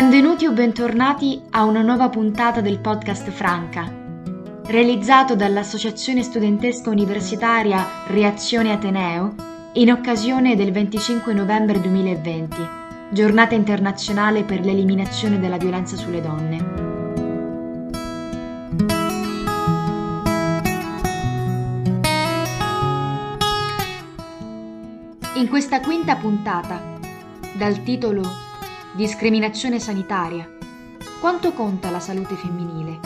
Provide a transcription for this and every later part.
Benvenuti o bentornati a una nuova puntata del podcast Franca, realizzato dall'Associazione Studentesca Universitaria Reazione Ateneo in occasione del 25 novembre 2020, giornata internazionale per l'eliminazione della violenza sulle donne. In questa quinta puntata, dal titolo Discriminazione sanitaria. Quanto conta la salute femminile?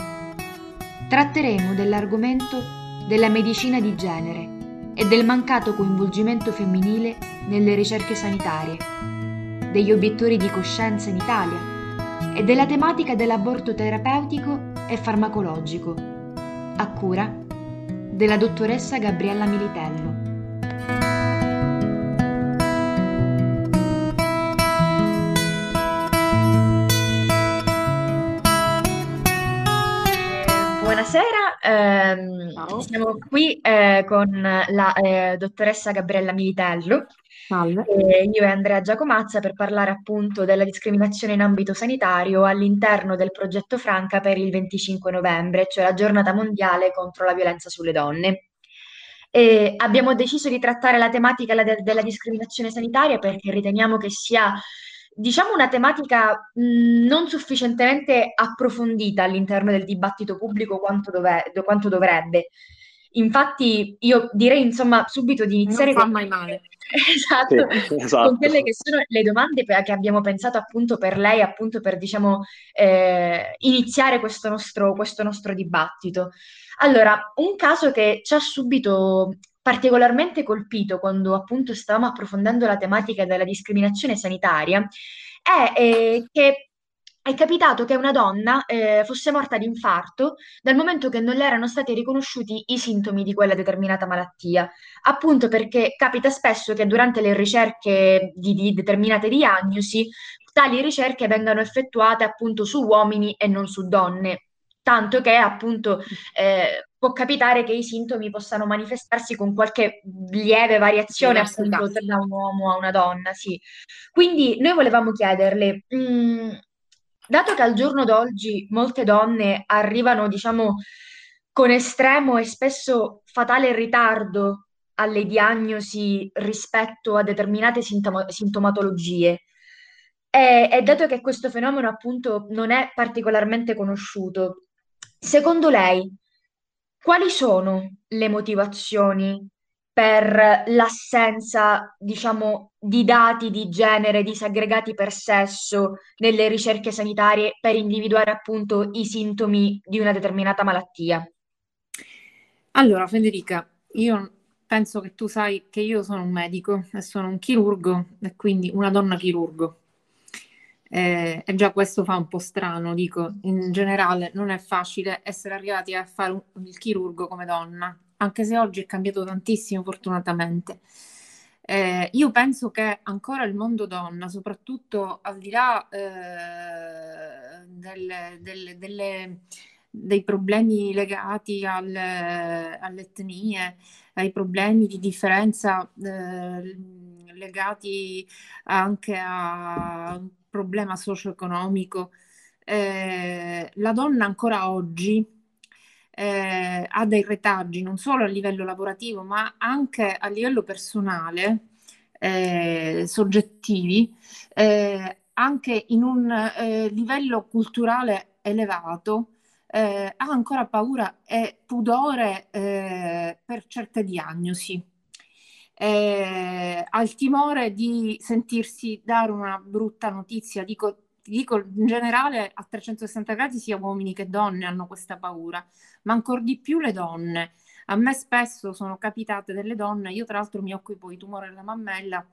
Tratteremo dell'argomento della medicina di genere e del mancato coinvolgimento femminile nelle ricerche sanitarie, degli obiettori di coscienza in Italia e della tematica dell'aborto terapeutico e farmacologico, a cura della dottoressa Gabriella Militello. Buonasera, ehm, siamo qui eh, con la eh, dottoressa Gabriella Militello. Salve. E io e Andrea Giacomazza per parlare appunto della discriminazione in ambito sanitario all'interno del progetto Franca per il 25 novembre, cioè la giornata mondiale contro la violenza sulle donne. E abbiamo deciso di trattare la tematica della discriminazione sanitaria perché riteniamo che sia diciamo una tematica mh, non sufficientemente approfondita all'interno del dibattito pubblico quanto, dove, quanto dovrebbe. Infatti, io direi insomma subito di iniziare. Non fa con... mai male. esatto, sì, esatto, con quelle che sono le domande che abbiamo pensato appunto per lei, appunto per diciamo eh, iniziare questo nostro, questo nostro dibattito. Allora, un caso che ci ha subito particolarmente colpito quando appunto stavamo approfondendo la tematica della discriminazione sanitaria è eh, che è capitato che una donna eh, fosse morta di infarto dal momento che non le erano stati riconosciuti i sintomi di quella determinata malattia, appunto perché capita spesso che durante le ricerche di, di determinate diagnosi tali ricerche vengano effettuate appunto su uomini e non su donne. Tanto che appunto eh, può capitare che i sintomi possano manifestarsi con qualche lieve variazione appunto da un uomo a una donna, sì. Quindi noi volevamo chiederle, mh, mm, dato che al giorno d'oggi molte donne arrivano, diciamo, con estremo e spesso fatale ritardo alle diagnosi rispetto a determinate sintomo- sintomatologie, e, e dato che questo fenomeno appunto non è particolarmente conosciuto, Secondo lei, quali sono le motivazioni per l'assenza, diciamo, di dati di genere disaggregati per sesso nelle ricerche sanitarie per individuare appunto i sintomi di una determinata malattia? Allora, Federica, io penso che tu sai che io sono un medico e sono un chirurgo e quindi una donna chirurgo. Eh, e già questo fa un po' strano, dico, in generale non è facile essere arrivati a fare un, il chirurgo come donna, anche se oggi è cambiato tantissimo fortunatamente. Eh, io penso che ancora il mondo donna, soprattutto al di là eh, delle, delle, delle, dei problemi legati al, alle etnie, ai problemi di differenza eh, legati anche a problema socio-economico, eh, la donna ancora oggi eh, ha dei retaggi non solo a livello lavorativo ma anche a livello personale, eh, soggettivi, eh, anche in un eh, livello culturale elevato. Eh, ha ancora paura e pudore per certe diagnosi eh, ha il timore di sentirsi dare una brutta notizia. Dico, dico in generale a 360 gradi sia uomini che donne hanno questa paura, ma ancora di più le donne. A me spesso sono capitate delle donne, io tra l'altro mi occupo di tumore della mammella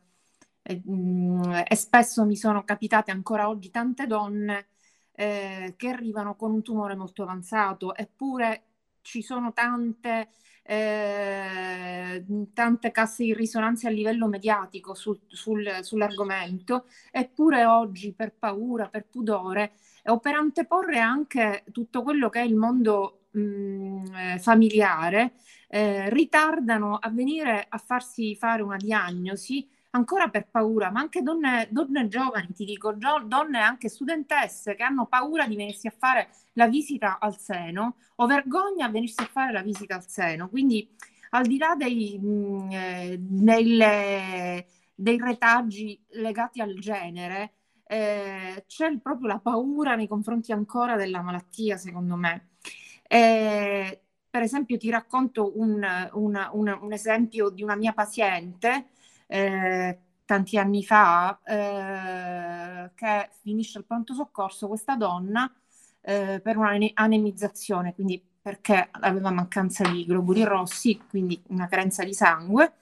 e, mh, mm, e spesso mi sono capitate ancora oggi tante donne eh, che arrivano con un tumore molto avanzato, eppure ci sono tante eh, tante casse di risonanza a livello mediatico sul, sul, sull'argomento, eppure oggi per paura, per pudore o per anteporre anche tutto quello che è il mondo mh, mm, eh, familiare, eh, ritardano a venire a farsi fare una diagnosi ancora per paura, ma anche donne, donne giovani, ti dico, gio- donne anche studentesse che hanno paura di venirsi a fare la visita al seno o vergogna a venirsi a fare la visita al seno. Quindi al di là dei, mh, mm, eh, delle, dei retaggi legati al genere, eh, c'è proprio la paura nei confronti ancora della malattia, secondo me. Eh, per esempio, ti racconto un, un, un, un, esempio di una mia paziente eh, tanti anni fa eh, che finisce il pronto soccorso, questa donna eh, per un'anemizzazione, quindi perché aveva mancanza di globuli rossi, quindi una carenza di sangue.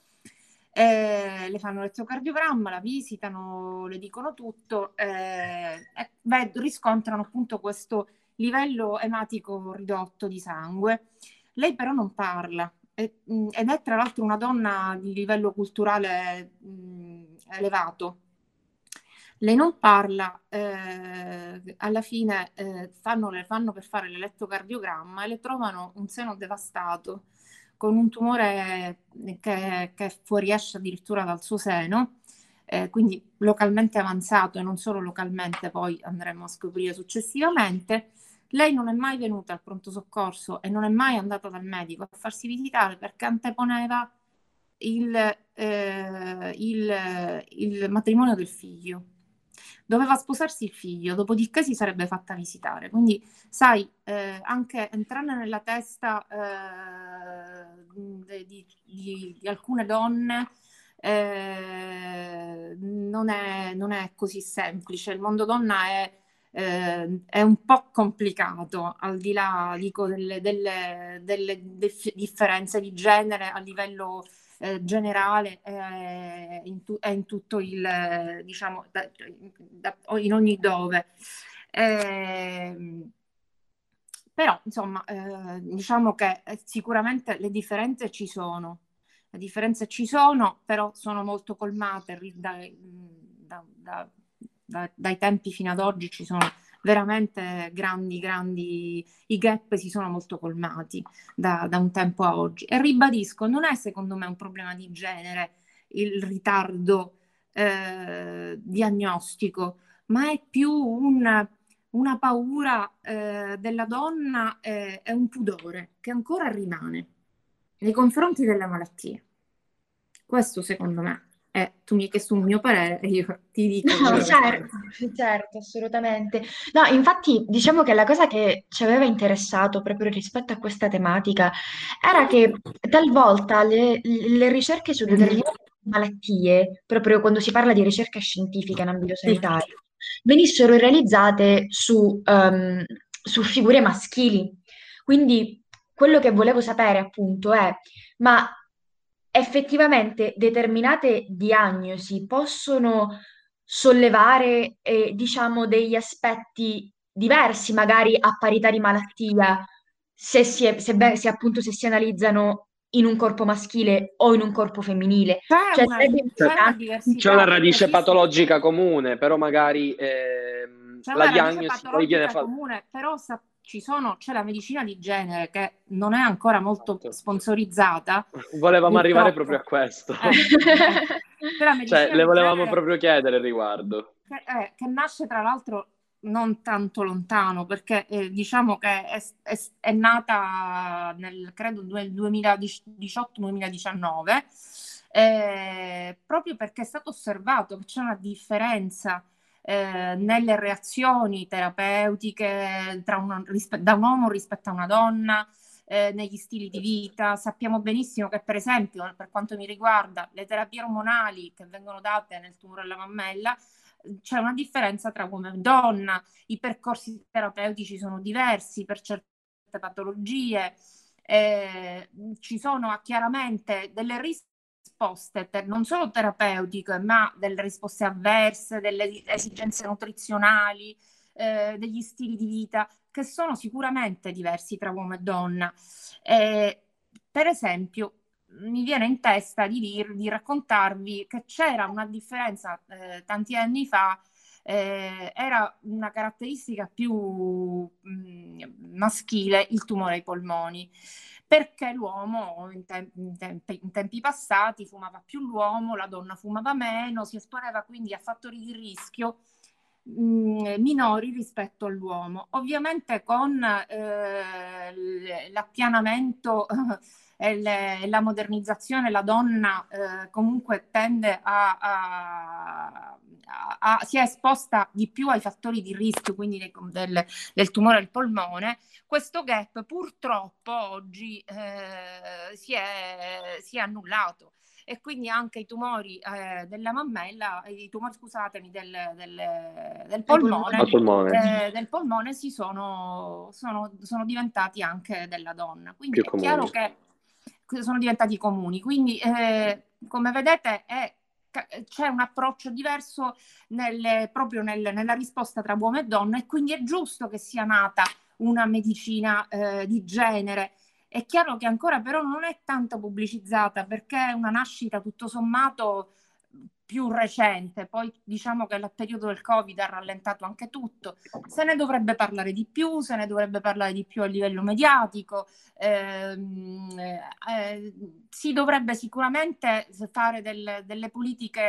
Eh, le fanno l'elettrocardiogramma, la visitano, le dicono tutto eh, e beh, riscontrano appunto questo livello ematico ridotto di sangue. Lei però non parla ed è tra l'altro una donna di livello culturale mh, elevato, lei non parla, eh, alla fine eh, fanno, le fanno per fare l'elettrocardiogramma e le trovano un seno devastato con un tumore che, che fuoriesce addirittura dal suo seno, eh, quindi localmente avanzato e non solo localmente, poi andremo a scoprire successivamente. Lei non è mai venuta al pronto soccorso e non è mai andata dal medico a farsi visitare perché anteponeva il, eh, il, il matrimonio del figlio doveva sposarsi il figlio, dopodiché si sarebbe fatta visitare. Quindi, sai, eh, anche entrare nella testa eh, di, di, di, alcune donne eh, non, è, non, è, così semplice. Il mondo donna è, eh, è un po' complicato, al di là dico, delle, delle, delle differenze di genere a livello eh, generale eh, in, tu- in, tutto il, diciamo, da, da, in ogni dove. Eh, però, insomma, eh, diciamo che eh, sicuramente le differenze ci sono. Le differenze ci sono, però sono molto colmate da, da, dai tempi fino ad oggi ci sono veramente grandi, grandi, i gap si sono molto colmati da, da un tempo a oggi. E ribadisco, non è secondo me un problema di genere il ritardo eh, diagnostico, ma è più un, una paura eh, della donna e eh, un pudore che ancora rimane nei confronti delle malattie. Questo secondo me eh, tu mi hai chiesto un mio parere e io ti dico. No, certo, certo, assolutamente. No, infatti diciamo che la cosa che ci aveva interessato proprio rispetto a questa tematica era che talvolta le, le ricerche su determinate malattie, proprio quando si parla di ricerca scientifica in ambito sanitario, venissero realizzate su, um, su figure maschili. Quindi quello che volevo sapere appunto è, ma effettivamente determinate diagnosi possono sollevare, eh, diciamo, degli aspetti diversi, magari a parità di malattia, se, si è, se, beh, se appunto se si analizzano in un corpo maschile o in un corpo femminile. C'è, cioè, una, c'è, c'è una, radice patologica comune, però magari eh, la diagnosi poi viene fatta. comune, però sa- sono, c'è la medicina di genere che non è ancora molto certo. sponsorizzata. Volevamo purtroppo. arrivare proprio a questo. Eh, cioè, le volevamo proprio chiedere riguardo. Che, eh, che, nasce tra l'altro non tanto lontano, perché eh, diciamo che è, è, è, nata nel, credo, nel 2018-2019, eh, proprio perché è stato osservato che c'è una differenza eh, nelle reazioni terapeutiche un, rispe- da un uomo rispetto a una donna, eh, negli stili di vita. Sappiamo benissimo che, per esempio, per quanto mi riguarda, le terapie ormonali che vengono date nel tumore alla mammella, c'è una differenza tra uomo e donna, i percorsi terapeutici sono diversi per certe patologie, eh, ci sono chiaramente delle risposte risposte ter- non solo terapeutiche, ma delle risposte avverse, delle esigenze nutrizionali, eh, degli stili di vita che sono sicuramente diversi tra uomo e donna. Eh, per esempio, mi viene in testa di, dir, di raccontarvi che c'era una differenza eh, tanti anni fa, eh, era una caratteristica più mh, mm, maschile il tumore ai polmoni perché l'uomo in, te- in, tempi, in, tempi passati fumava più l'uomo, la donna fumava meno, si esponeva quindi a fattori di rischio minori rispetto all'uomo. Ovviamente con eh, l'appianamento e, le, la modernizzazione, la donna eh, comunque tende a, a a, si è esposta di più ai fattori di rischio, quindi del, del, del tumore al polmone, questo gap purtroppo oggi eh, si, è, si, è, annullato e quindi anche i tumori eh, della mammella, i tumori scusatemi del, del, del polmone, polmone. Eh, del polmone si sono, sono, sono, diventati anche della donna. Quindi Più è comuni. chiaro che sono diventati comuni. Quindi eh, come vedete è c'è un approccio diverso nelle, proprio nel, nella risposta tra uomo e donna e quindi è giusto che sia nata una medicina eh, di genere. È chiaro che ancora però non è tanto pubblicizzata perché è una nascita tutto sommato più recente, poi diciamo che il periodo del Covid ha rallentato anche tutto, se ne dovrebbe parlare di più, se ne dovrebbe parlare di più a livello mediatico, ehm, eh, si dovrebbe sicuramente fare del, delle politiche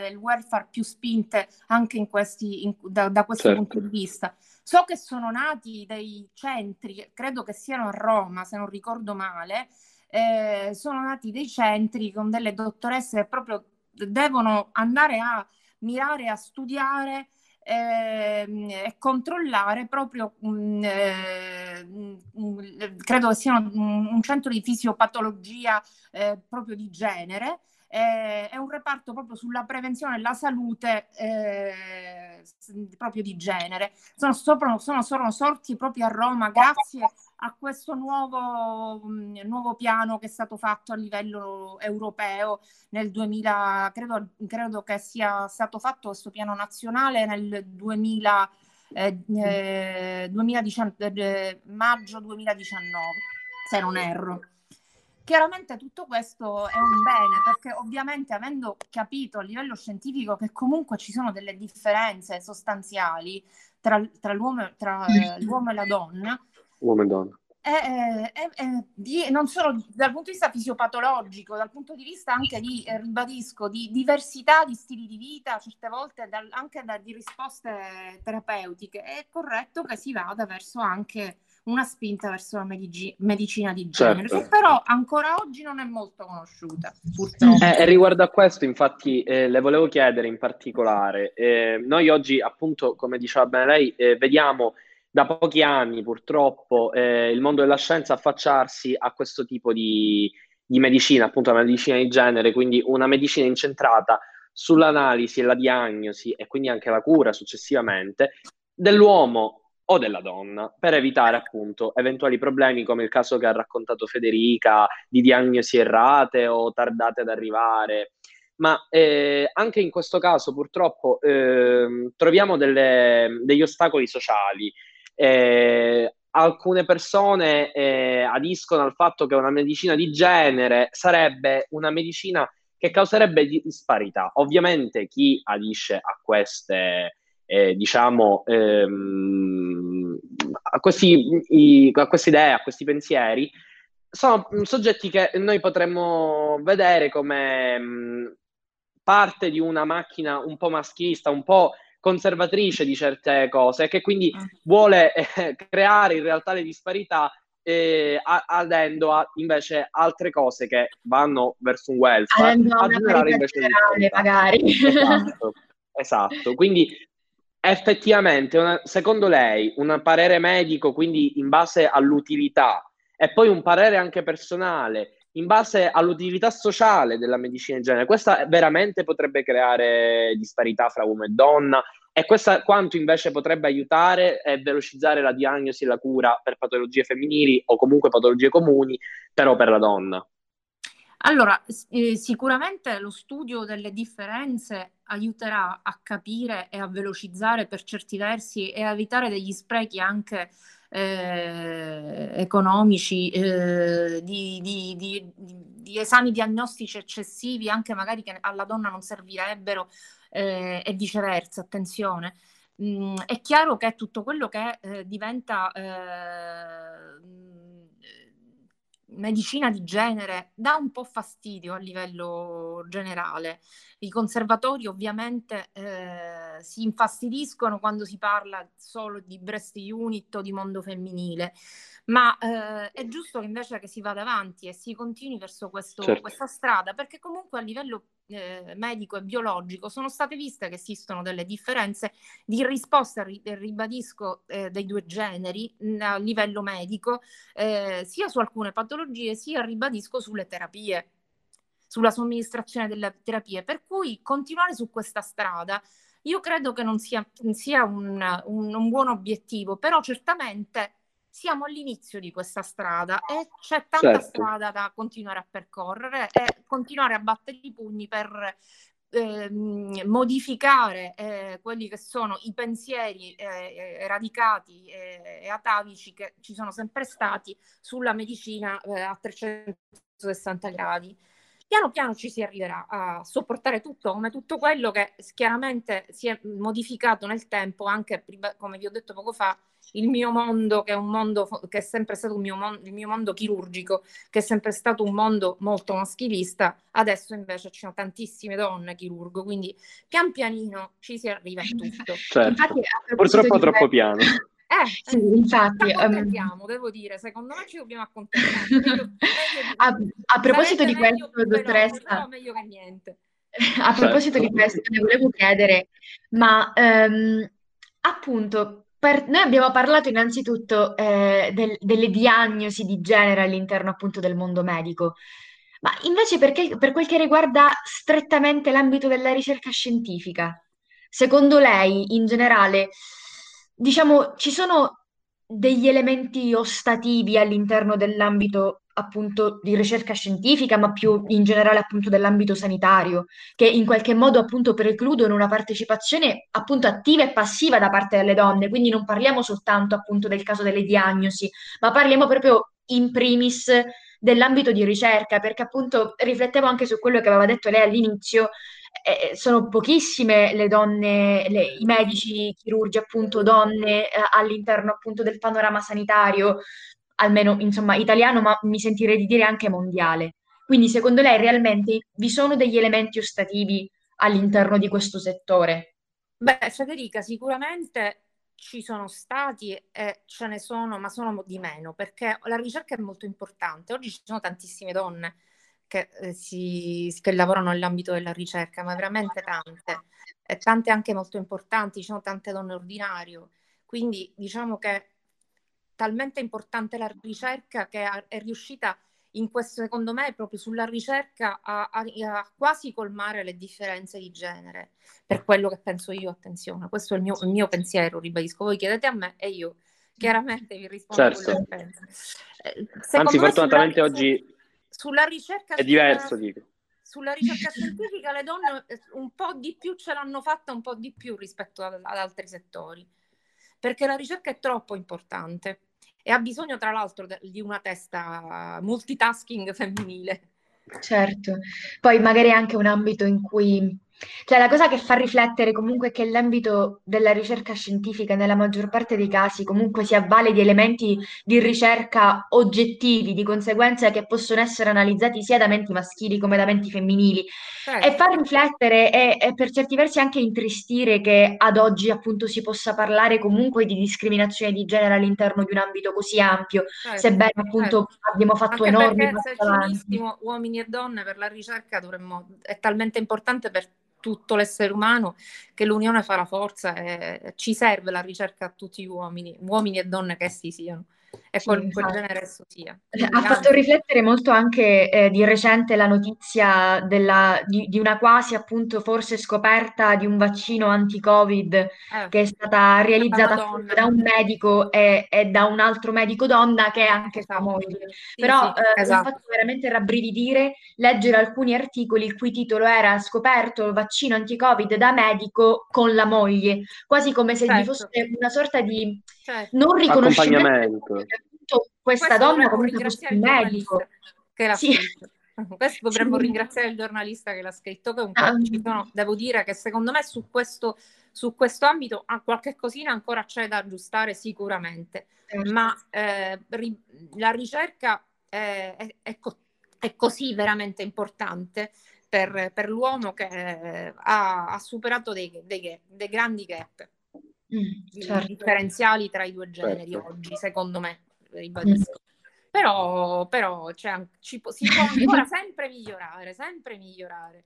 del welfare più spinte anche in questi, in, da, da, questo certo. punto di vista. So che sono nati dei centri, credo che siano a Roma, se non ricordo male, eh, sono nati dei centri con delle dottoresse proprio devono andare a mirare a studiare eh, e controllare proprio, mm, eh, mh, mm, credo che sia un, un, centro di fisiopatologia eh, proprio di genere, eh, è un reparto proprio sulla prevenzione e la salute eh, proprio di genere. Sono, sopra, sono, sono sorti proprio a Roma grazie a questo nuovo, mh, nuovo, piano che è stato fatto a livello europeo nel 2000, credo, credo che sia stato fatto questo piano nazionale nel 2000, eh, eh, 2019, eh, maggio 2019, se non erro. Chiaramente tutto questo è un bene perché ovviamente avendo capito a livello scientifico che comunque ci sono delle differenze sostanziali tra, tra, l'uomo, tra eh, l'uomo, e la donna, uomo e donna. È, è, è, di, non solo dal punto di vista fisiopatologico, dal punto di vista anche di, eh, ribadisco, di diversità di stili di vita, certe volte dal, anche da, di risposte terapeutiche, è corretto che si vada verso anche una spinta verso la medici- medicina di genere, certo. che però ancora oggi non è molto conosciuta, purtroppo. Eh, riguardo a questo, infatti, eh, le volevo chiedere in particolare, eh, noi oggi, appunto, come diceva bene lei, eh, vediamo da pochi anni, purtroppo, eh, il mondo della scienza affacciarsi a questo tipo di, di medicina, appunto la medicina di genere, quindi una medicina incentrata sull'analisi e la diagnosi e quindi anche la cura successivamente dell'uomo o della donna per evitare appunto eventuali problemi come il caso che ha raccontato Federica di diagnosi errate o tardate ad arrivare. Ma eh, anche in questo caso purtroppo eh, troviamo delle, degli ostacoli sociali. Eh, alcune persone eh, adiscono al fatto che una medicina di genere sarebbe una medicina che causerebbe disparità. Ovviamente chi adisce a queste eh, diciamo, ehm, a, questi, i, a queste idee, a questi pensieri, sono soggetti che noi potremmo vedere come mh, parte di una macchina un po' maschilista, un po' conservatrice di certe cose, che quindi mm. vuole eh, creare in realtà le disparità eh, adendo a invece altre cose che vanno verso un welfare, a generare invece generale, magari. Esatto, esatto. Quindi effettivamente, una, secondo lei, un parere medico, quindi in base all'utilità, e poi un parere anche personale, in base all'utilità sociale della medicina in genere, questa veramente potrebbe creare disparità fra uomo e donna e questa quanto invece potrebbe aiutare e velocizzare la diagnosi e la cura per patologie femminili o comunque patologie comuni, però per la donna. Allora, eh, sicuramente lo studio delle differenze aiuterà a capire e a velocizzare per certi versi e a evitare degli sprechi anche eh, economici, eh, di, di, di, di, esami diagnostici eccessivi, anche magari che alla donna non servirebbero eh, e viceversa, attenzione. Mm, è chiaro che tutto quello che eh, diventa eh, medicina di genere dà un po' fastidio a livello generale. I conservatori ovviamente eh, si infastidiscono quando si parla solo di breast unit o di mondo femminile, ma eh, è giusto che invece che si vada avanti e si continui verso questo, certo. questa strada, perché comunque a livello eh, medico e biologico sono state viste che esistono delle differenze di risposta, ribadisco, eh, dei due generi a livello medico, eh, sia su alcune patologie, sia ribadisco sulle terapie sulla somministrazione delle terapie, per cui continuare su questa strada io credo che non sia, sia un, un, un buon obiettivo, però certamente siamo all'inizio di questa strada e c'è tanta certo. strada da continuare a percorrere e continuare a battere i pugni per eh, modificare eh, quelli che sono i pensieri eh, eh radicati e atavici che ci sono sempre stati sulla medicina eh, a 360 gradi piano piano ci si arriverà a sopportare tutto, come tutto quello che chiaramente si è modificato nel tempo, anche come vi ho detto poco fa, il mio mondo, che è un mondo che è sempre stato mio mon- il mio mondo chirurgico, che è sempre stato un mondo molto maschilista, adesso invece ci sono tantissime donne chirurgo, quindi pian pianino ci si arriva a tutto. Certo. Infatti, Purtroppo troppo piano. Eh, sì, infatti. Um, devo dire, secondo me ci dobbiamo accontentare. a, a, proposito di questo, dottoressa... Però meglio che niente. A proposito certo. di questo, ne volevo chiedere, ma um, appunto, per, noi abbiamo parlato innanzitutto eh, del, delle diagnosi di genere all'interno appunto del mondo medico, ma invece perché, per quel che riguarda strettamente l'ambito della ricerca scientifica, secondo lei in generale diciamo, ci sono degli elementi ostativi all'interno dell'ambito appunto di ricerca scientifica, ma più in generale appunto dell'ambito sanitario, che in qualche modo appunto precludono una partecipazione appunto attiva e passiva da parte delle donne. Quindi non parliamo soltanto appunto del caso delle diagnosi, ma parliamo proprio in primis dell'ambito di ricerca, perché appunto riflettevo anche su quello che aveva detto lei all'inizio, eh, sono pochissime le donne, le, i medici, chirurgi appunto, donne eh, all'interno appunto del panorama sanitario, almeno insomma italiano, ma mi sentirei di dire anche mondiale. Quindi secondo lei realmente vi sono degli elementi ostativi all'interno di questo settore? Beh, Federica, sicuramente ci sono stati e ce ne sono, ma sono di meno, perché la ricerca è molto importante. Oggi ci sono tantissime donne che, eh, si, che lavorano nell'ambito della ricerca, ma veramente tante, e tante anche molto importanti, ci sono tante donne ordinario, quindi diciamo che è talmente importante la ricerca che è riuscita in questo, secondo me, proprio sulla ricerca a, a, a, quasi colmare le differenze di genere, per quello che penso io, attenzione, questo è il mio, il mio pensiero, ribadisco, voi chiedete a me e io chiaramente vi rispondo certo. quello che penso. Eh, Anzi, fortunatamente sulla, oggi sulla ricerca è diverso, dico. Sulla ricerca scientifica le donne eh, un po' di più ce l'hanno fatta, un po' di più rispetto ad, ad altri settori, perché la ricerca è troppo importante e ha bisogno tra l'altro di una testa multitasking femminile. Certo, poi magari anche un ambito in cui cioè, la cosa che fa riflettere comunque è che l'ambito della ricerca scientifica, nella maggior parte dei casi, comunque si avvale di elementi di ricerca oggettivi, di conseguenza che possono essere analizzati sia da menti maschili come da menti femminili. Certo. E fa riflettere e, e, per certi versi anche intristire che ad oggi appunto si possa parlare comunque di discriminazione di genere all'interno di un ambito così ampio, certo. sebbene appunto certo. abbiamo fatto anche enormi passi avanti. uomini e donne per la ricerca dovremmo, è talmente importante per tutto l'essere umano, che l'unione fa la forza e ci serve la ricerca a tutti gli uomini, uomini e donne che essi siano e sì, quel, quel genere esso sia. Ha fatto riflettere molto anche eh, di recente la notizia della, di, di, una quasi appunto forse scoperta di un vaccino anti-Covid eh, che è stata realizzata da un medico e, e, da un altro medico donna che è anche esatto. sua moglie. Sì, Però sì, eh, esatto. mi ha fatto veramente rabbrividire leggere alcuni articoli il cui titolo era Scoperto il vaccino anti-Covid da medico con la moglie, quasi come se certo. vi fosse una sorta di certo. non riconoscimento questa Questo donna fosse un medico. Che l'ha sì. scritto. Questo dovremmo sì. ringraziare il giornalista che l'ha scritto, che un po' ci sono, devo dire che secondo me su questo, su questo ambito ha qualche cosina ancora c'è da aggiustare sicuramente, certo. ma eh, ri, la ricerca è, è, è, co- è così veramente importante per, per l'uomo che ha, ha superato dei, dei, dei, grandi gap mm, certo. differenziali tra i due generi certo. oggi, secondo me, ribadisco. Mm. Però, però cioè, ci, si può ancora sempre migliorare, sempre migliorare,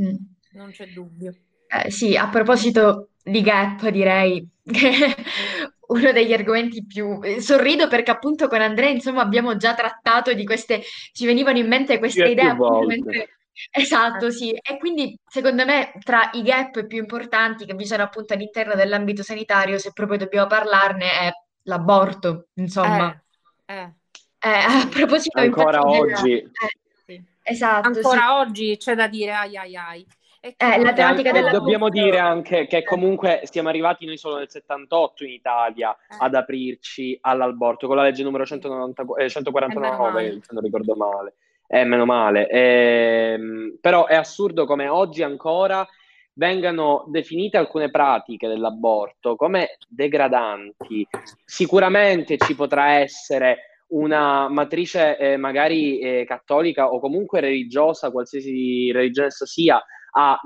mm. non c'è dubbio. Eh, sì, a proposito di gap, direi che uno degli argomenti più... Sorrido perché appunto con Andrea, insomma, abbiamo già trattato di queste... Ci venivano in mente queste idee appunto mentre... Esatto, sì. E quindi secondo me tra i gap più importanti che vi sono appunto all'interno dell'ambito sanitario, se proprio dobbiamo parlarne, è l'aborto, insomma. Eh, eh. Eh, a proposito Ancora infatti oggi. della... eh, esatto, Ancora sì. oggi c'è da dire ai ai ai. Eh, la tematica della dobbiamo dire anche che Eh. comunque siamo arrivati noi solo nel 78 in Italia Eh. ad aprirci all'aborto con la legge numero 190 eh, E 149, meno male. se non ricordo male. Eh, meno male. Ehm, però è assurdo come oggi ancora vengano definite alcune pratiche dell'aborto come degradanti. Sicuramente ci potrà essere una matrice eh, magari eh, cattolica o comunque religiosa, qualsiasi religione essa sia, a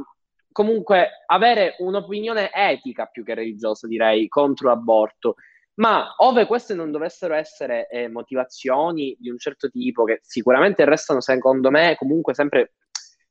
comunque avere un'opinione etica più che religiosa, direi, contro l'aborto. Ma ove queste non dovessero essere eh, motivazioni di un certo tipo, che sicuramente restano, secondo me, comunque sempre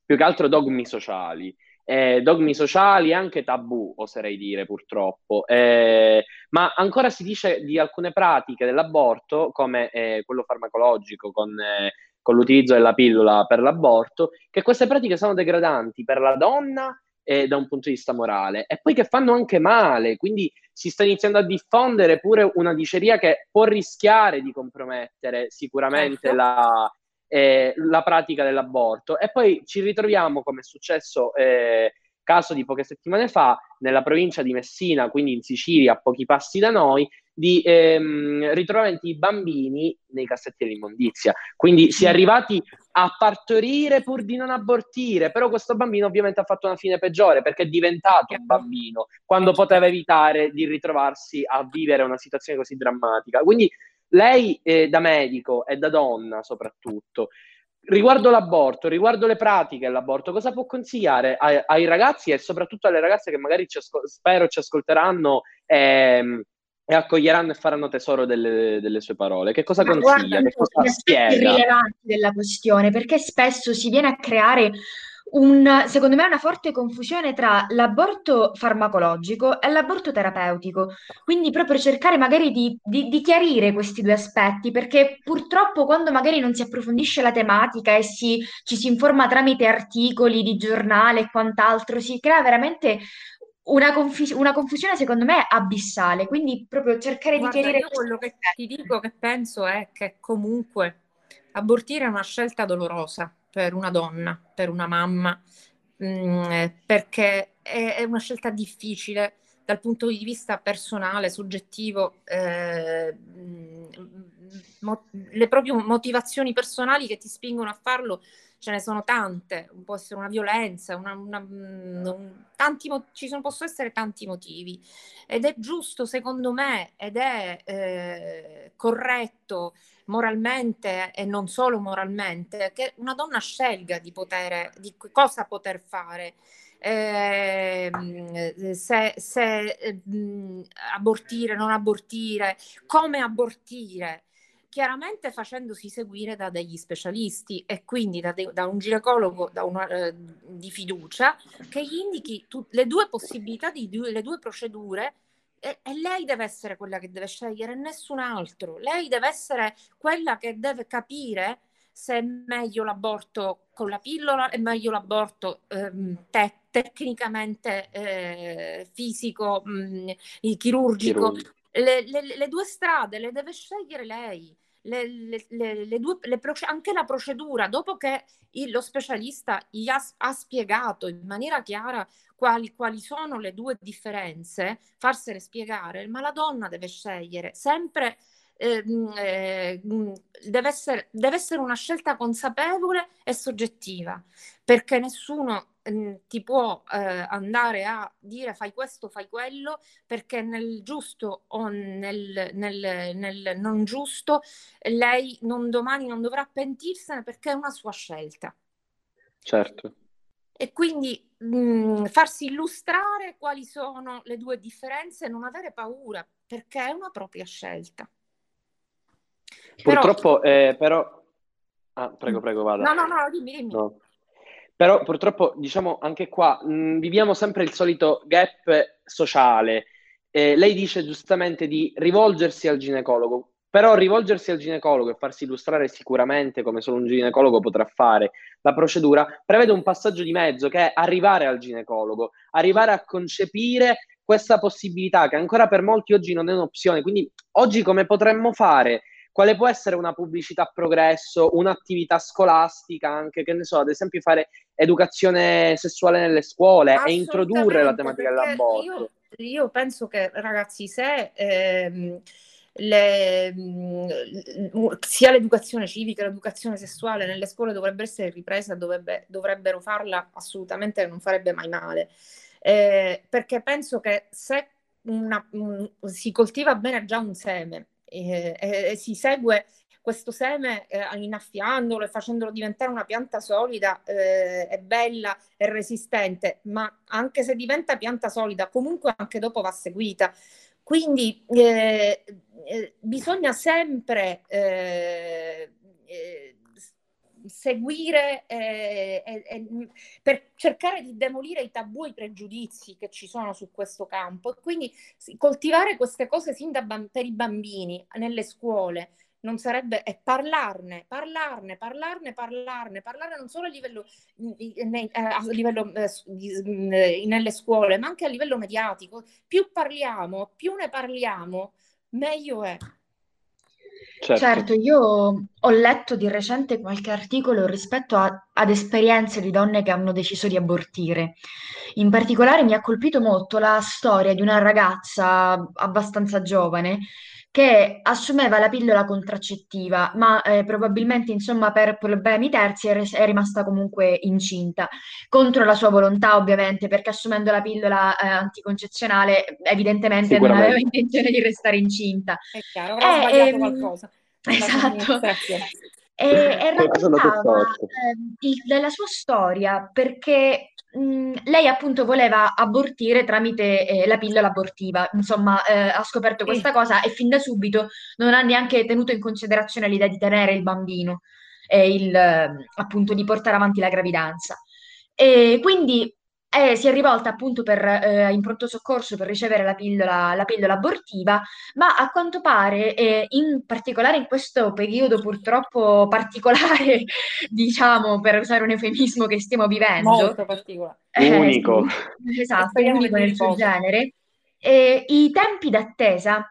più che altro dogmi sociali, eh, dogmi sociali e anche tabù, oserei dire purtroppo. Eh, ma ancora si dice di alcune pratiche dell'aborto, come eh, quello farmacologico con, eh, con l'utilizzo della pillola per l'aborto, che queste pratiche sono degradanti per la donna da un punto di vista morale e poi che fanno anche male, quindi si sta iniziando a diffondere pure una diceria che può rischiare di compromettere sicuramente Certo. la, eh, la pratica dell'aborto. E poi ci ritroviamo, come è successo eh, caso di poche settimane fa, nella provincia di Messina, quindi in Sicilia, a pochi passi da noi, di ehm, ritrovamenti di bambini nei cassetti dell'immondizia. Quindi si è arrivati a partorire pur di non abortire, però questo bambino ovviamente ha fatto una fine peggiore perché è diventato un bambino quando poteva evitare di ritrovarsi a vivere una situazione così drammatica. Quindi lei eh, da medico e da donna soprattutto, riguardo l'aborto, riguardo le pratiche dell'aborto, cosa può consigliare ai, ai ragazzi e soprattutto alle ragazze che magari ci ascol- spero ci ascolteranno ehm, e accoglieranno e faranno tesoro delle, delle sue parole? Che cosa Ma consiglia? guarda, Che cosa spiega? rilevanti della questione, perché spesso si viene a creare un, secondo me, una forte confusione tra l'aborto farmacologico e l'aborto terapeutico. Quindi proprio cercare magari di, di- di chiarire questi due aspetti, perché purtroppo quando magari non si approfondisce la tematica e si- ci si informa tramite articoli di giornale e quant'altro, si crea veramente una, confis- una confusione, secondo me, abissale. Quindi proprio cercare di Guarda, chiarire io quello che ti dico che penso è che comunque abortire è una scelta dolorosa per una donna, per una mamma, mm, eh, perché è, è una scelta difficile dal punto di vista personale, soggettivo, eh, mm, mo- le proprie motivazioni personali che ti spingono a farlo ce ne sono tante, può essere una violenza, una, una- mm, un- tanti ci sono, possono essere tanti motivi ed è giusto secondo me ed è eh, corretto moralmente e non solo moralmente che una donna scelga di poter, di cosa poter fare. Ehm, se, se, eh, mh, abortire, non abortire, come abortire chiaramente facendosi seguire da degli specialisti e quindi da, de- da un ginecologo da una, eh, di fiducia che gli indichi tu- le due possibilità, di due, le due procedure e, e lei deve essere quella che deve scegliere, nessun altro. Lei deve essere quella che deve capire se è meglio l'aborto con la pillola, è meglio l'aborto ehm, te- tecnicamente eh, fisico, mh, chirurgico. Chirurgico. Le, le- le due strade le deve scegliere lei. Le, le- le- due, anche la procedura, dopo che il- lo specialista gli ha, ha spiegato in maniera chiara quali, quali sono le due differenze, farsele spiegare, ma la donna deve scegliere sempre ehm, eh, deve, essere, deve essere una scelta consapevole e soggettiva, perché nessuno ti può eh, andare a dire fai questo, fai quello, perché nel giusto o nel, nel, nel non giusto lei non domani non dovrà pentirsene perché è una sua scelta. Certo. E quindi mh, farsi illustrare quali sono le due differenze e non avere paura, perché è una propria scelta. Purtroppo, però... Eh, però... Ah, prego, prego, vada. No, no, no, dimmi, dimmi. No. Però purtroppo, diciamo, anche qua mh, viviamo sempre il solito gap sociale. Eh, lei dice giustamente di rivolgersi al ginecologo, però rivolgersi al ginecologo e farsi illustrare sicuramente come solo un ginecologo potrà fare la procedura, prevede un passaggio di mezzo che è arrivare al ginecologo, arrivare a concepire questa possibilità che ancora per molti oggi non è un'opzione. Quindi oggi come potremmo fare? Quale può essere una pubblicità a progresso, un'attività scolastica, anche che ne so, ad esempio fare educazione sessuale nelle scuole e introdurre la tematica dell'aborto. Io, io, penso che ragazzi, se ehm, le, mm, sia l'educazione civica, l'educazione sessuale nelle scuole dovrebbe essere ripresa, dovrebbe, dovrebbero farla assolutamente, non farebbe mai male. Eh, perché penso che se una, un, si coltiva bene già un seme e, e, si segue questo seme eh, innaffiandolo e facendolo diventare una pianta solida eh, è bella e resistente, ma anche se diventa pianta solida, comunque anche dopo va seguita. Quindi eh, eh bisogna sempre eh, eh, seguire eh, eh, per cercare di demolire i tabù e i pregiudizi che ci sono su questo campo e quindi coltivare queste cose sin da per i bambini nelle scuole non sarebbe e parlarne, parlarne, parlarne, parlarne, parlarne non solo a livello, a livello eh, nelle scuole, ma anche a livello mediatico. Più parliamo, più ne parliamo, meglio è. Certo. Certo, io ho letto di recente qualche articolo rispetto a- ad esperienze di donne che hanno deciso di abortire. In particolare mi ha colpito molto la storia di una ragazza abbastanza giovane che assumeva la pillola contraccettiva, ma eh, probabilmente, insomma, per problemi terzi è, è rimasta comunque incinta, contro la sua volontà, ovviamente, perché assumendo la pillola eh, anticoncezionale, evidentemente non aveva intenzione di restare incinta. È chiaro, avrà eh, sbagliato ehm, qualcosa. Esatto. E, e raccontava eh, la sua storia perché mh, lei appunto voleva abortire tramite eh, la pillola abortiva, insomma eh, ha scoperto sì. questa cosa e fin da subito non ha neanche tenuto in considerazione l'idea di tenere il bambino e il, appunto di portare avanti la gravidanza. E quindi eh, si è rivolta appunto per, eh, in pronto soccorso per ricevere la pillola, la pillola abortiva, ma a quanto pare, eh, in particolare in questo periodo purtroppo particolare, diciamo, per usare un eufemismo che stiamo vivendo. Molto particolare. Eh, unico. esatto, unico nel suo genere. I tempi d'attesa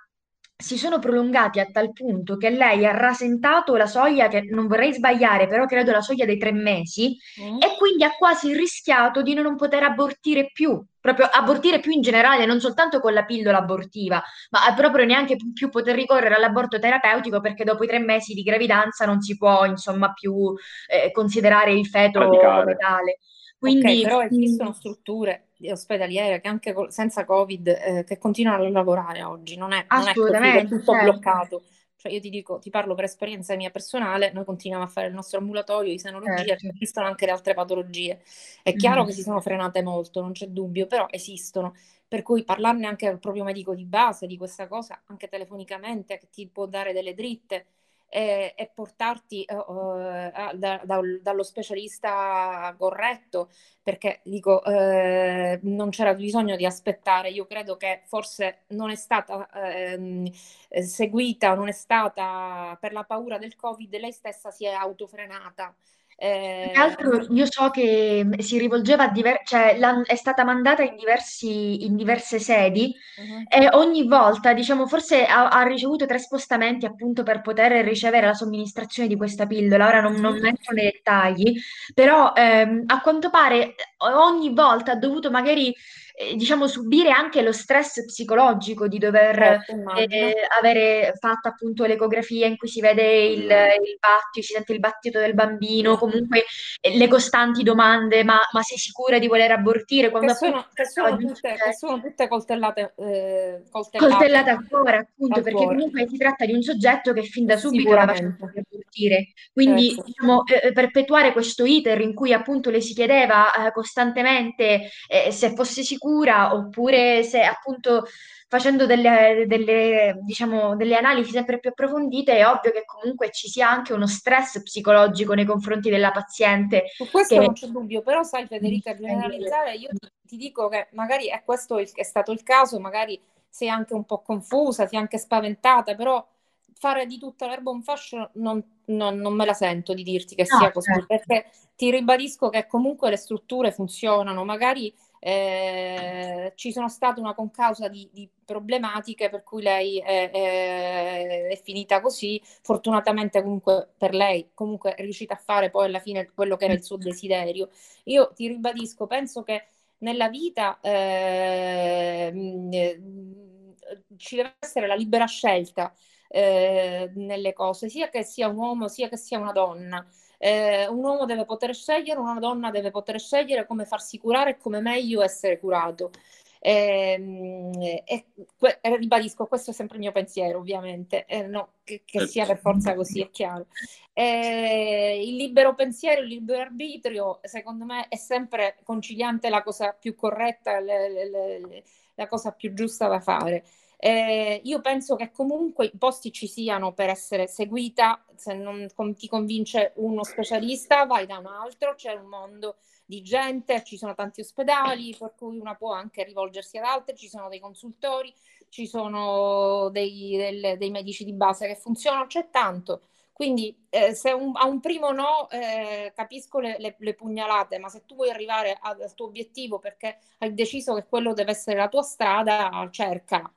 si sono prolungati a tal punto che lei ha rasentato la soglia, che non vorrei sbagliare, però credo la soglia dei tre mesi, mm. e quindi ha quasi rischiato di non poter abortire più, proprio abortire più in generale, non soltanto con la pillola abortiva, ma proprio neanche più poter ricorrere all'aborto terapeutico perché dopo i tre mesi di gravidanza non si può, insomma, più eh, considerare il feto come tale. Quindi, okay, però esistono strutture ospedaliere che anche senza Covid eh, che continuano a lavorare oggi, non è, non è così, tutto certo. bloccato. Cioè io ti dico, ti parlo per esperienza mia personale, noi continuiamo a fare il nostro ambulatorio di senologia, certo. esistono anche le altre patologie. È chiaro mm. che si sono frenate molto, non c'è dubbio, però esistono. Per cui parlarne anche al proprio medico di base di questa cosa, anche telefonicamente, che ti può dare delle dritte, e, e portarti uh, da, da, dallo specialista corretto, perché dico, uh, non c'era bisogno di aspettare. Io credo che forse non è stata uh, seguita, non è stata per la paura del Covid, lei stessa si è autofrenata. Eh... Tra l'altro io so che si rivolgeva a diversi, cioè è stata mandata in, diversi, in diverse sedi uh-huh. e ogni volta, diciamo, forse ha, ha, ricevuto tre spostamenti appunto per poter ricevere la somministrazione di questa pillola. Ora non, non entro nei dettagli, però ehm, a quanto pare ogni volta ha dovuto magari eh, diciamo, subire anche lo stress psicologico di dover certo, eh, avere fatto appunto l'ecografia in cui si vede il, il battito, si sente il battito del bambino, comunque eh, le costanti domande, ma, ma, sei sicura di voler abortire? Quando che, sono, che, sono tutte, che sono tutte coltellate, eh, coltellate. coltellate ancora, appunto, ancora. perché comunque si tratta di un soggetto che fin da subito scelto di abortire. Quindi, certo. diciamo, eh, perpetuare questo iter in cui appunto le si chiedeva eh, costantemente se fosse sicura cura oppure se appunto facendo delle, delle, diciamo, delle analisi sempre più approfondite è ovvio che comunque ci sia anche uno stress psicologico nei confronti della paziente. Su questo che... non c'è dubbio, però sai Federica, generalizzare io ti, dico che magari è questo il, è stato il caso, magari sei anche un po' confusa, sei anche spaventata, però fare di tutta l'erba un fascio non, non, non, me la sento di dirti che no, sia così, certo. perché ti ribadisco che comunque le strutture funzionano, magari eh, ci sono state una concausa di, di, problematiche per cui lei è, è, è, finita così. Fortunatamente comunque per lei comunque è riuscita a fare poi alla fine quello che era il suo desiderio. Io ti ribadisco, penso che nella vita eh, ci deve essere la libera scelta eh, nelle cose, sia che sia un uomo sia che sia una donna eh, un uomo deve poter scegliere, una donna deve poter scegliere come farsi curare e come meglio essere curato. Ehm, e, e, e, ribadisco, questo è sempre il mio pensiero, ovviamente, eh, no, che, che, sia per forza così, è chiaro. Eh, il libero pensiero, il libero arbitrio, secondo me, è sempre conciliante la cosa più corretta, le, le, le, la cosa più giusta da fare. Eh, io penso che comunque i posti ci siano per essere seguita, se non ti convince uno specialista vai da un altro, c'è un mondo di gente, ci sono tanti ospedali per cui una può anche rivolgersi ad altri, ci sono dei consultori, ci sono dei, del, dei medici di base che funzionano, c'è tanto. Quindi eh, se un, a un primo no eh, capisco le, le, le, pugnalate, ma se tu vuoi arrivare al tuo obiettivo perché hai deciso che quello deve essere la tua strada, cercala.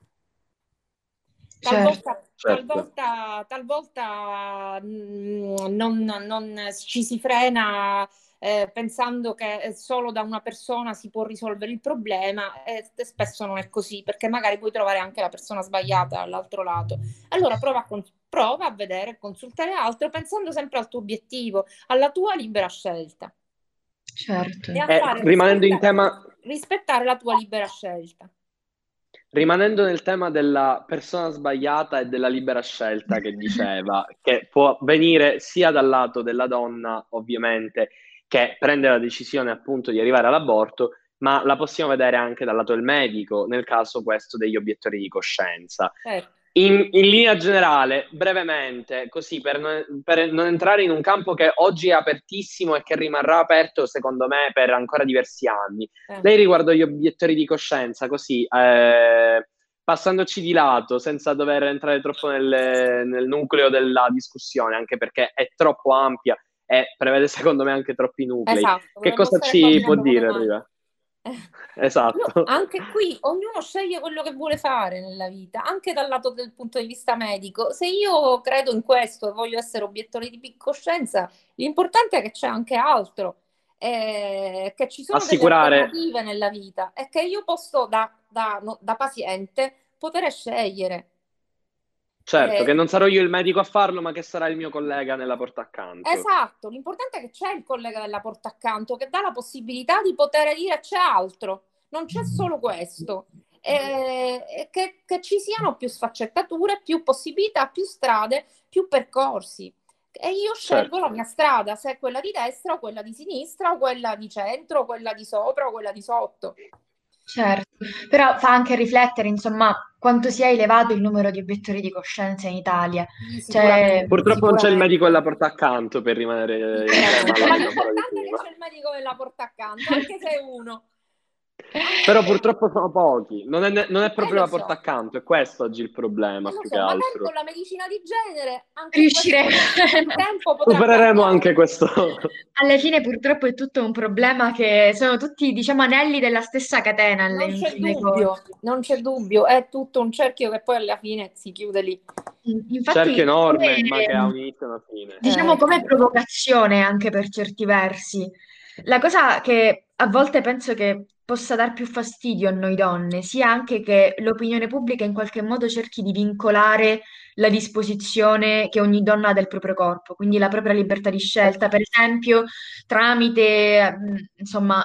Talvolta, certo. talvolta, talvolta mh, mm, non, non, ci si frena eh, pensando che solo da una persona si può risolvere il problema e spesso non è così perché magari puoi trovare anche la persona sbagliata all'altro lato. Allora prova a, con- prova a vedere, consultare altro pensando sempre al tuo obiettivo, alla tua libera scelta. Certo. Eh, rimanendo in tema... Rispettare la tua libera scelta. Rimanendo nel tema della persona sbagliata e della libera scelta che diceva, che può venire sia dal lato della donna, ovviamente, che prende la decisione appunto di arrivare all'aborto, ma la possiamo vedere anche dal lato del medico, nel caso questo degli obiettori di coscienza. Certo. In, in, linea generale, brevemente, così per non, per non, entrare in un campo che oggi è apertissimo e che rimarrà aperto, secondo me, per ancora diversi anni. Eh. Lei riguardo gli obiettori di coscienza, così, eh, passandoci di lato, senza dover entrare troppo nel, nel, nucleo della discussione, anche perché è troppo ampia e prevede, secondo me, anche troppi nuclei. Esatto, che cosa ci può dire, Riva? Esatto. No, anche qui ognuno sceglie quello che vuole fare nella vita, anche dal lato del punto di vista medico. Se io credo in questo e voglio essere obiettore di coscienza, l'importante è che c'è anche altro, eh, che ci sono Assicurare... delle alternative nella vita e che io posso da, da, no, da paziente poter scegliere. Certo, eh, che non sarò io il medico a farlo, ma che sarà il mio collega nella porta accanto. Esatto, l'importante è che c'è il collega della porta accanto che dà la possibilità di poter dire c'è altro, non c'è solo questo. Eh, che, che, ci siano più sfaccettature, più possibilità, più strade, più percorsi. E io scelgo certo. la mia strada, se è quella di destra o quella di sinistra o quella di centro o quella di sopra o quella di sotto. Certo, però fa anche riflettere, insomma, quanto sia elevato il numero di obiettori di coscienza in Italia. Cioè, Purtroppo non c'è il medico alla porta accanto per rimanere... Eh, ma l'importante è che c'è il medico della porta accanto, anche se è uno. Però purtroppo sono pochi, non è, non è eh, proprio eh, la porta so. accanto, è questo oggi il problema eh, più so, che altro. con la medicina di genere riusciremo supereremo anche questo. Alla fine purtroppo è tutto un problema che sono tutti diciamo anelli della stessa catena. Non c'è dubbio, non c'è dubbio, è tutto un cerchio che poi alla fine si chiude lì. Infatti, cerchio enorme, come, ma che ha un inizio e una fine. Diciamo eh. come provocazione anche per certi versi La cosa che a volte penso che possa dar più fastidio a noi donne, sia anche che l'opinione pubblica in qualche modo cerchi di vincolare la disposizione che ogni donna ha del proprio corpo, quindi la propria libertà di scelta, per esempio tramite mm, insomma,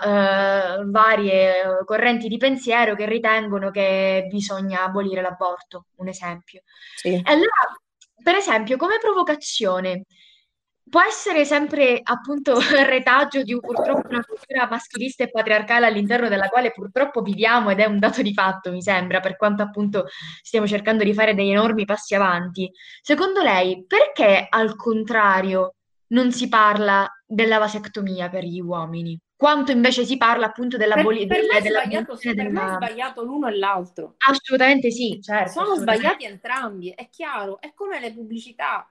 eh, varie correnti di pensiero che ritengono che bisogna abolire l'aborto, un esempio. Sì. E allora, per esempio, come provocazione, può essere sempre appunto retaggio di un, purtroppo una cultura maschilista e patriarcale all'interno della quale purtroppo viviamo ed è un dato di fatto, mi sembra, per quanto appunto stiamo cercando di fare degli enormi passi avanti. Secondo lei, perché al contrario non si parla della vasectomia per gli uomini? Quanto invece si parla appunto dell'abolizione per, per della, sbagliato, sì, per me è sbagliato l'uno e l'altro. Assolutamente sì, certo. Sono assolutamente. sbagliati entrambi, è chiaro, è come le pubblicità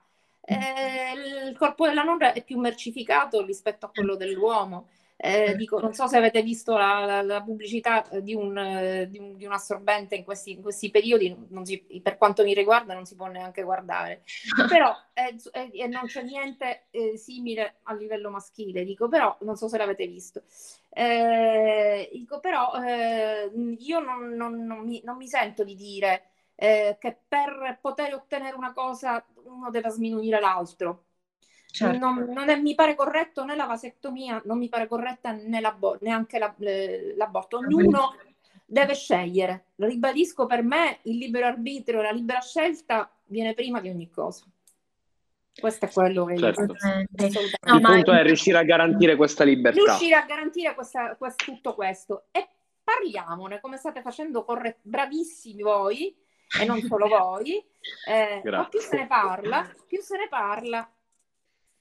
eh, il corpo della nonna è più mercificato rispetto a quello dell'uomo. Eh, dico, non so se avete visto la, la, la pubblicità di un, di, un, di un, assorbente in questi, in questi periodi, si, per quanto mi riguarda non si può neanche guardare, però è, è, non c'è niente eh, simile a livello maschile, dico, però non so se l'avete visto. Eh, dico, però eh, io non, non, non, mi, non mi sento di dire eh, che per poter ottenere una cosa uno deve sminuire l'altro. Certo. Non, non è, mi pare corretto né la vasectomia, non mi pare corretta né l'abo- neanche la, l'aborto. Ognuno deve scegliere. Ribadisco, per me il libero arbitrio, la libera scelta viene prima di ogni cosa. Questo è quello che certo. io no, Il punto è riuscire a garantire questa libertà. Riuscire a garantire questa, quest, tutto questo. E parliamone come state facendo corre- bravissimi voi e non solo voi, eh, ma più se ne parla, più se ne parla,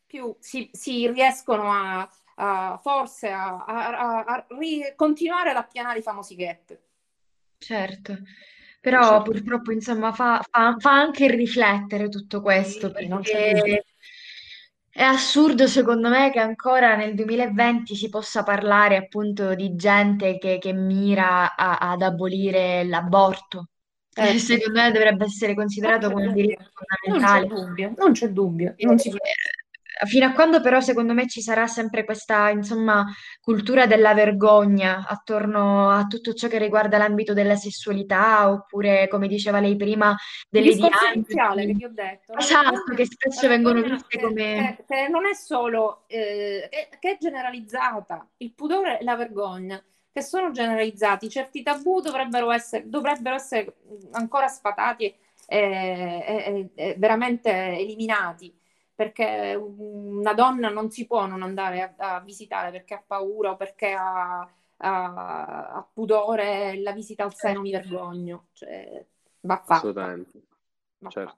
più si, si riescono a, a forse a, a, a ri- continuare ad appianare i famosi gap. Certo, però certo. purtroppo insomma fa, fa, fa, anche riflettere tutto questo, sì, perché è assurdo secondo me che ancora nel 2020 si possa parlare appunto di gente che, che mira ad abolire l'aborto. Eh, secondo me dovrebbe essere considerato come un diritto fondamentale. Non c'è dubbio, non c'è dubbio. Non si... Fino a quando però secondo me ci sarà sempre questa, insomma, cultura della vergogna attorno a tutto ciò che riguarda l'ambito della sessualità, oppure, come diceva lei prima, delle diagnosi. che vi ho detto. Esatto, che spesso vengono viste come... Che, che non è solo... Eh, che è generalizzata. Il pudore e la vergogna che sono generalizzati. Certi tabù dovrebbero essere, dovrebbero essere ancora sfatati e, e, e, veramente eliminati perché una donna non si può non andare a, a visitare perché ha paura o perché ha, ha, ha pudore, la visita al seno mi vergogno. Cioè, va fatta. Assolutamente. Va certo. Fatta.